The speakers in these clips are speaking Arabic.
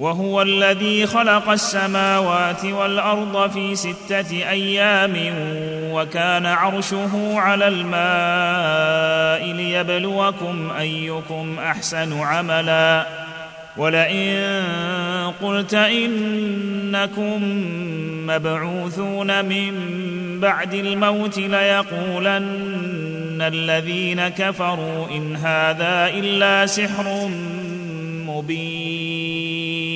وهو الذي خلق السماوات والأرض في ستة أيام وكان عرشه على الماء ليبلوكم أيكم أحسن عملا. ولئن قلت إنكم مبعوثون من بعد الموت ليقولن الذين كفروا إن هذا إلا سحر مبين.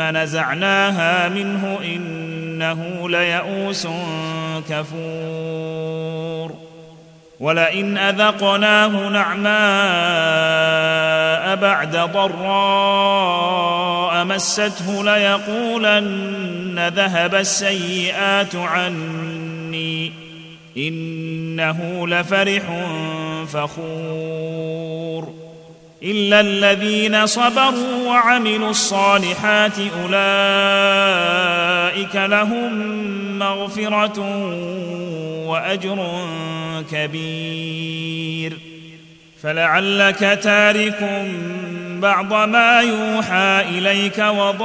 نزعناها منه إنه ليئوس كفور. ولئن أذقناه نعماء بعد ضراء مسته ليقولن ذهب السيئات عني إنه لفرح فخور. إلا الذين صبروا وعملوا الصالحات أولئك لهم مغفرة وأجر كبير. فلعلك تارك بعض ما يوحى إليك وضائق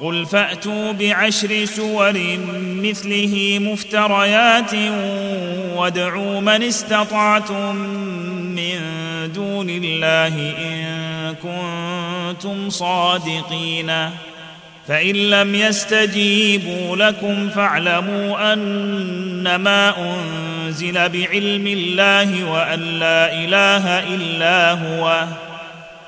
قل فأتوا بعشر سور مثله مفتريات وادعوا من استطعتم من دون الله إن كنتم صادقين. فإن لم يستجيبوا لكم فاعلموا أنما أنزل بعلم الله وأن لا إله إلا هو.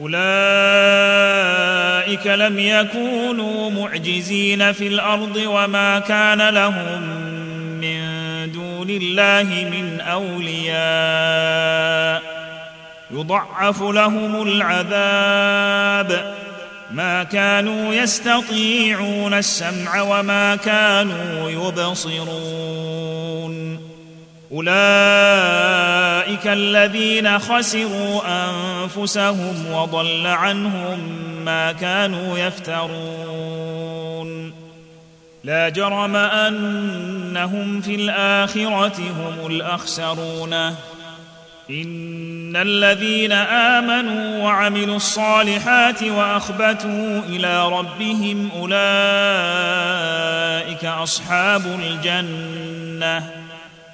أولئك لم يكونوا معجزين في الأرض وما كان لهم من دون الله من أولياء. يضعف لهم العذاب. ما كانوا يستطيعون السمع وما كانوا يبصرون. أولئك الذين خسروا أنفسهم وضل عنهم ما كانوا يفترون. لا جرم أنهم في الآخرة هم الأخسرون. إن الذين آمنوا وعملوا الصالحات وأخبتوا إلى ربهم أولئك أصحاب الجنة.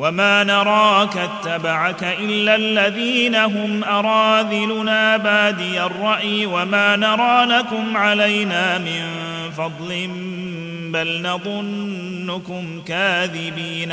وما نراك اتبعك الا الذين هم اراذلنا بادي الراي وما نرى لكم علينا من فضل بل نظنكم كاذبين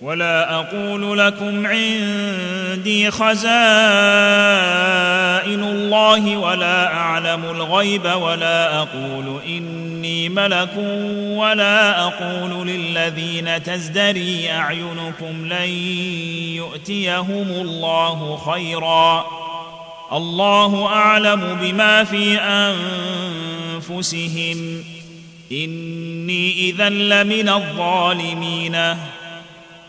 ولا أقول لكم عندي خزائن الله ولا أعلم الغيب ولا أقول إني ملك ولا أقول للذين تزدري أعينكم لن يؤتيهم الله خيرا. الله أعلم بما في أنفسهم. إني اذا لمن الظالمين.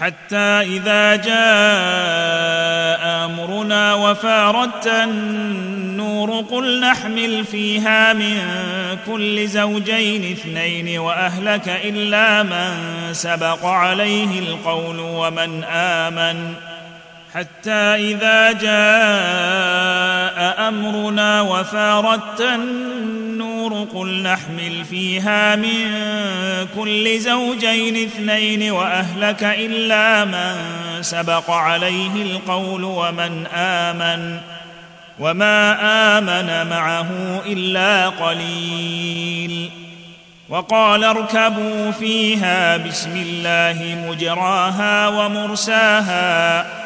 حتى إذا جاء أمرنا وفاردت النور قل نحمل فيها من كل زوجين اثنين وأهلك إلا من سبق عليه القول ومن آمن. حتى إذا جاء أمرنا وفاردت النور قل نحمل فيها من كل زوجين اثنين وأهلك إلا من سبق عليه القول ومن آمن وما آمن معه إلا قليل وقال اركبوا فيها بسم الله مجراها ومرساها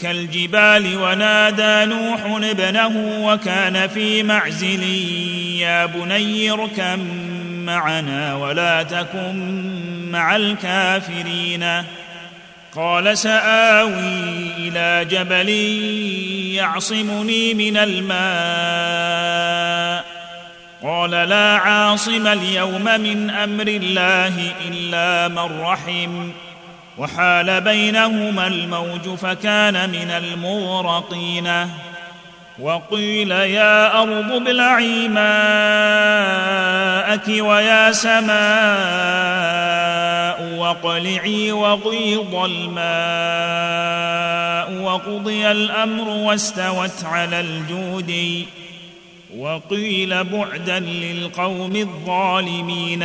كالجبال ونادى نوح ابنه وكان في معزل يا بني اركب معنا ولا تكن مع الكافرين. قال سآوي إلى جبل يعصمني من الماء. قال لا عاصم اليوم من أمر الله إلا من رحم. وحال بينهما الموج فكان من المغرقين. وقيل يا أرض ابلعي ماءك ويا سماء واقلعي وغيض الماء وقضي الأمر واستوت على الجود. وقيل بعدا للقوم الظالمين.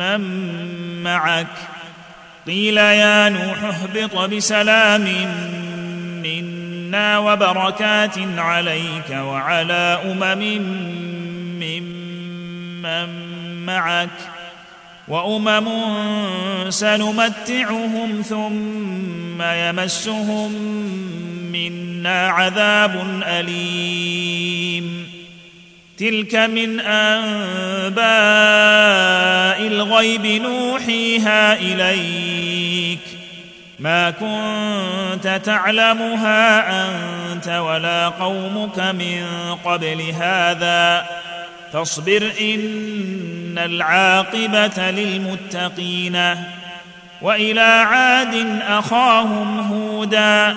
ممن معك قيل يا نوح اهبط بسلام منا وبركات عليك وعلى أمم ممن معك وأمم سنمتعهم ثم يمسهم منا عذاب أليم تلك من أنباء الغيب نوحيها إليك. ما كنت تعلمها أنت ولا قومك من قبل هذا. فاصبر إن العاقبة للمتقين. وإلى عاد أخاهم هودا.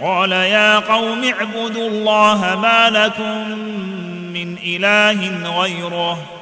قال يا قوم اعبدوا الله ما لكم من إله غيره.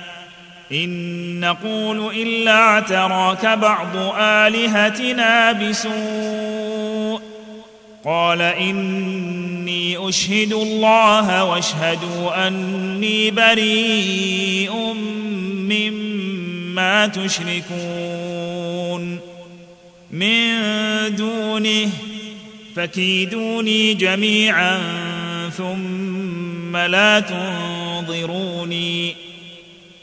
إن نقول إلا اعتراك بعض آلهتنا بسوء. قال إني أشهد الله واشهدوا أني بريء مما تشركون. من دونه فكيدوني جميعا ثم لا تنظروني.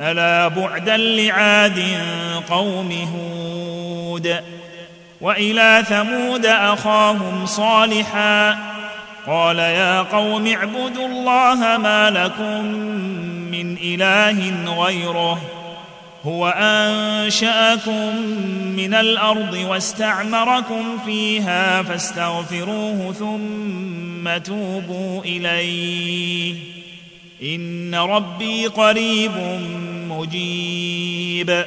ألا بعدا لعاد قوم هود وإلى ثمود أخاهم صالحا قال يا قوم اعبدوا الله ما لكم من إله غيره هو أنشأكم من الأرض واستعمركم فيها فاستغفروه ثم توبوا إليه إن ربي قريب مجيب.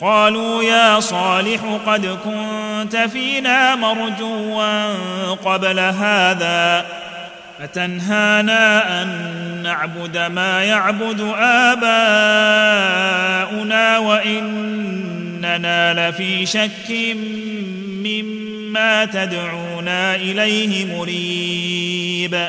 قالوا يا صالح قد كنت فينا مرجوا قبل هذا فتنهانا أن نعبد ما يعبد آباؤنا وإننا لفي شك مما تدعونا إليه مريب.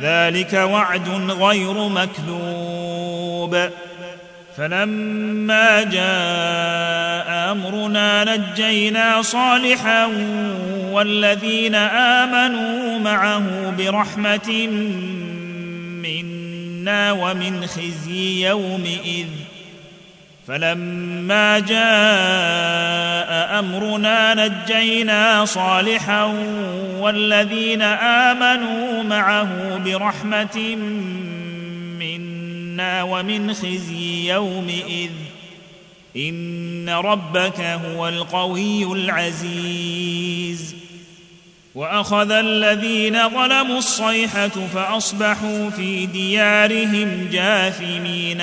ذلك وعد غير مكذوب. فلما جاء أمرنا نجينا صالحا والذين آمنوا معه برحمة منا ومن خزي يومئذ. فلما جاء أمرنا نجينا صالحا والذين آمنوا معه برحمة منا ومن خزي يومئذ. إن ربك هو القوي العزيز. وأخذ الذين ظلموا الصيحة فأصبحوا في ديارهم جاثمين.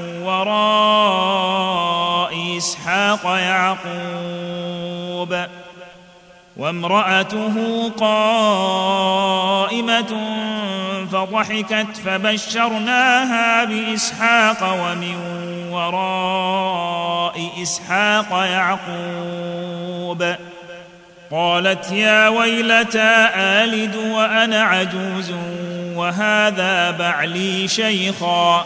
وراء إسحاق يعقوب وامرأته قائمة فضحكت فبشرناها بإسحاق ومن وراء إسحاق يعقوب قالت يا ويلتى آلد وأنا عجوز وهذا بعلي شيخا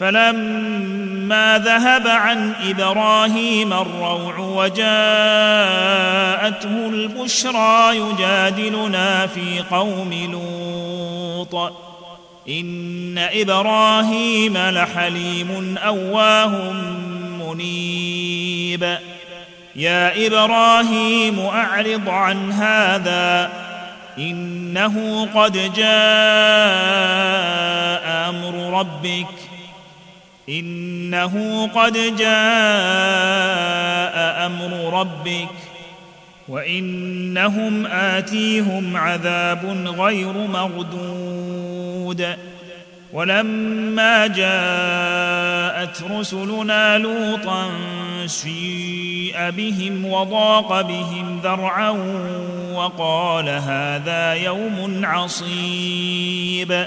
فلما ذهب عن إبراهيم الروع وجاءته البشرى يجادلنا في قوم لوط. إن إبراهيم لحليم أواه منيب. يا إبراهيم أعرض عن هذا. إنه قد جاء أمر ربك. إنه قد جاء أمر ربك وإنهم آتيهم عذاب غير مردود ولما جاءت رسلنا لوطا سيء بهم وضاق بهم ذرعا وقال هذا يوم عصيب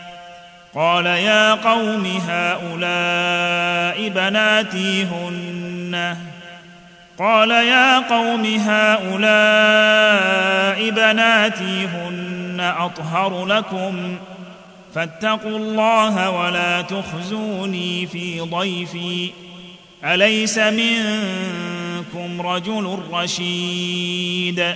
قال يا قوم هؤلاء بناتي هن. قال يا قوم هؤلاء بناتي هن أطهر لكم. فاتقوا الله ولا تخزوني في ضيفي. أليس منكم رجل رشيد؟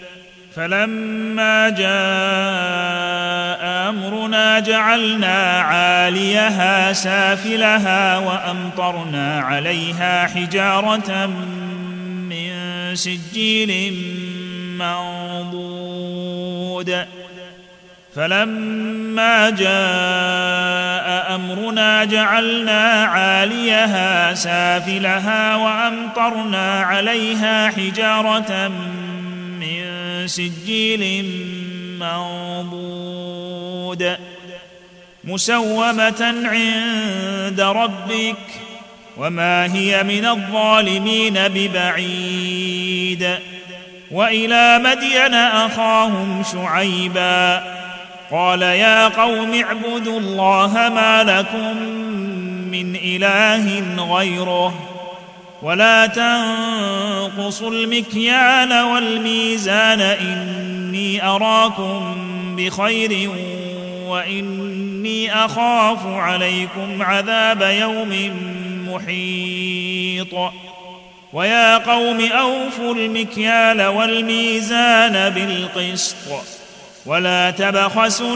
فلما جاء أمرنا جعلنا عاليها سافلها وأمطرنا عليها حجارة من سجيل منضود. فلما جاء أمرنا جعلنا عاليها سافلها وأمطرنا عليها حجارة من سجيل منضود. مسومة عند ربك وما هي من الظالمين ببعيد. وإلى مدين أخاهم شعيبا. قال يا قوم اعبدوا الله ما لكم من إله غيره. ولا تنقصوا المكيال والميزان إني أراكم بخير وإني أخاف عليكم عذاب يوم محيط. ويا قوم أوفوا المكيال والميزان بالقسط ولا تبخسوا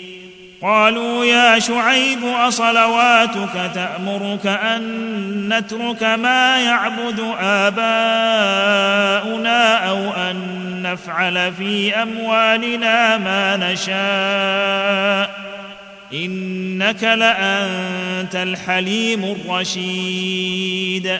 قالوا يا شعيب أصلواتك تأمرك أن نترك ما يعبد آباؤنا أو أن نفعل في أموالنا ما نشاء؟ إنك لأنت الحليم الرشيد.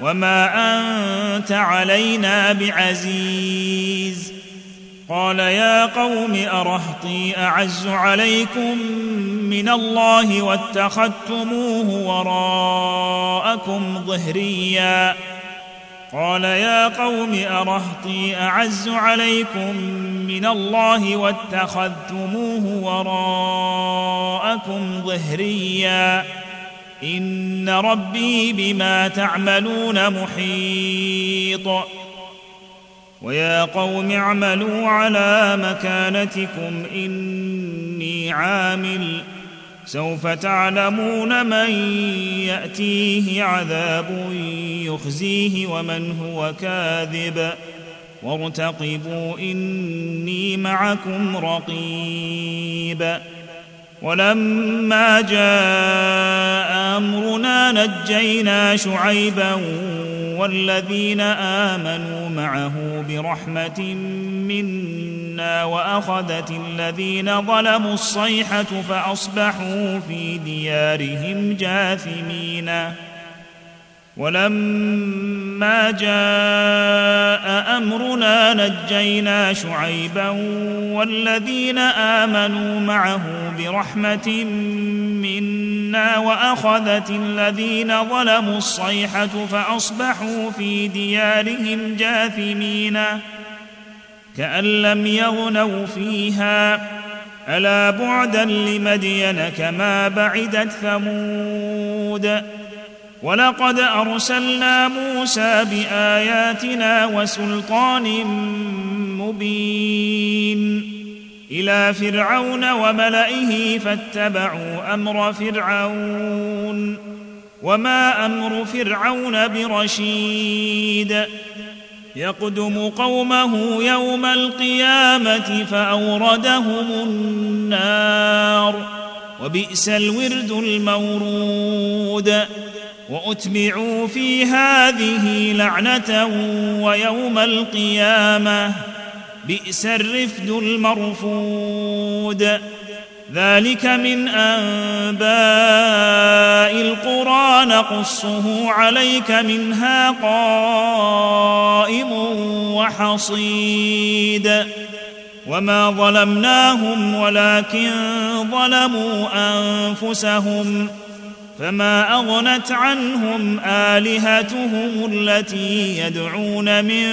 وما انت علينا بعزيز قال يا قوم ارهطي اعز عليكم من الله واتخذتموه وراءكم ظهريا قال يا قوم ارهطي اعز عليكم من الله واتخذتموه وراءكم ظهريا إن ربي بما تعملون محيط. ويا قوم اعملوا على مكانتكم إني عامل. سوف تعلمون من يأتيه عذاب يخزيه ومن هو كاذب. وارتقبوا إني معكم رقيب. ولما جاء أمرنا نجينا شعيبا والذين آمنوا معه برحمة منا وأخذت الذين ظلموا الصيحة فأصبحوا في ديارهم جاثمين. ولما جاء أمرنا نجينا شعيبا والذين آمنوا معه برحمة منا وأخذت الذين ظلموا الصيحة فأصبحوا في ديارهم جاثمين كأن لم يغنوا فيها. ألا بعدا لمدين كما بعدت ثمود ولقد أرسلنا موسى بآياتنا وسلطان مبين إلى فرعون وملئه فاتبعوا أمر فرعون وما أمر فرعون برشيد يقدم قومه يوم القيامة فأوردهم النار وبئس الورد المورود وأتبعوا في هذه لعنة ويوم القيامة. بئس الرفد المرفود. ذلك من أنباء القرى. نقصه عليك منها قائم وحصيد. وما ظلمناهم ولكن ظلموا أنفسهم. فما أغنت عنهم آلهتهم التي يدعون من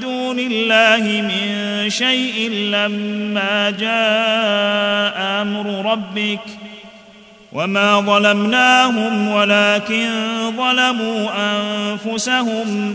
دون الله من شيء لما جاء أمر ربك وما ظلمناهم ولكن ظلموا أنفسهم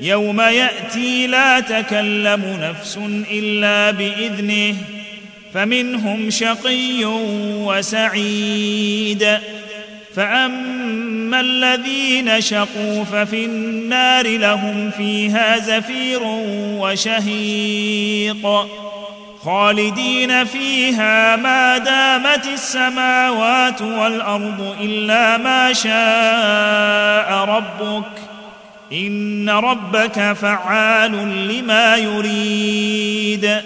يوم يأتي لا تكلم نفس إلا بإذنه فمنهم شقي وسعيد. فأما الذين شقوا ففي النار لهم فيها زفير وشهيق. خالدين فيها ما دامت السماوات والأرض إلا ما شاء ربك. ان ربك فعال لما يريد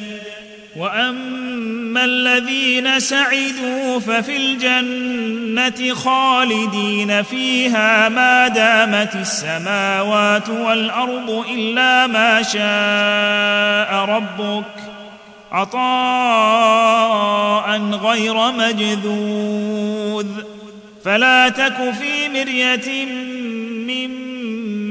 واما الذين سعدوا ففي الجنه خالدين فيها ما دامت السماوات والارض الا ما شاء ربك عطاء غير مجذوذ فلا تك في مريه مما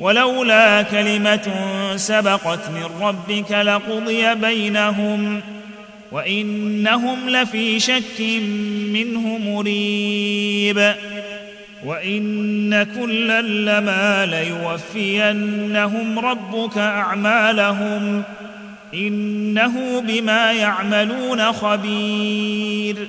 ولولا كلمة سبقت من ربك لقضي بينهم وإنهم لفي شك منه مريب وإن كلا لما ليوفينهم ربك أعمالهم إنه بما يعملون خبير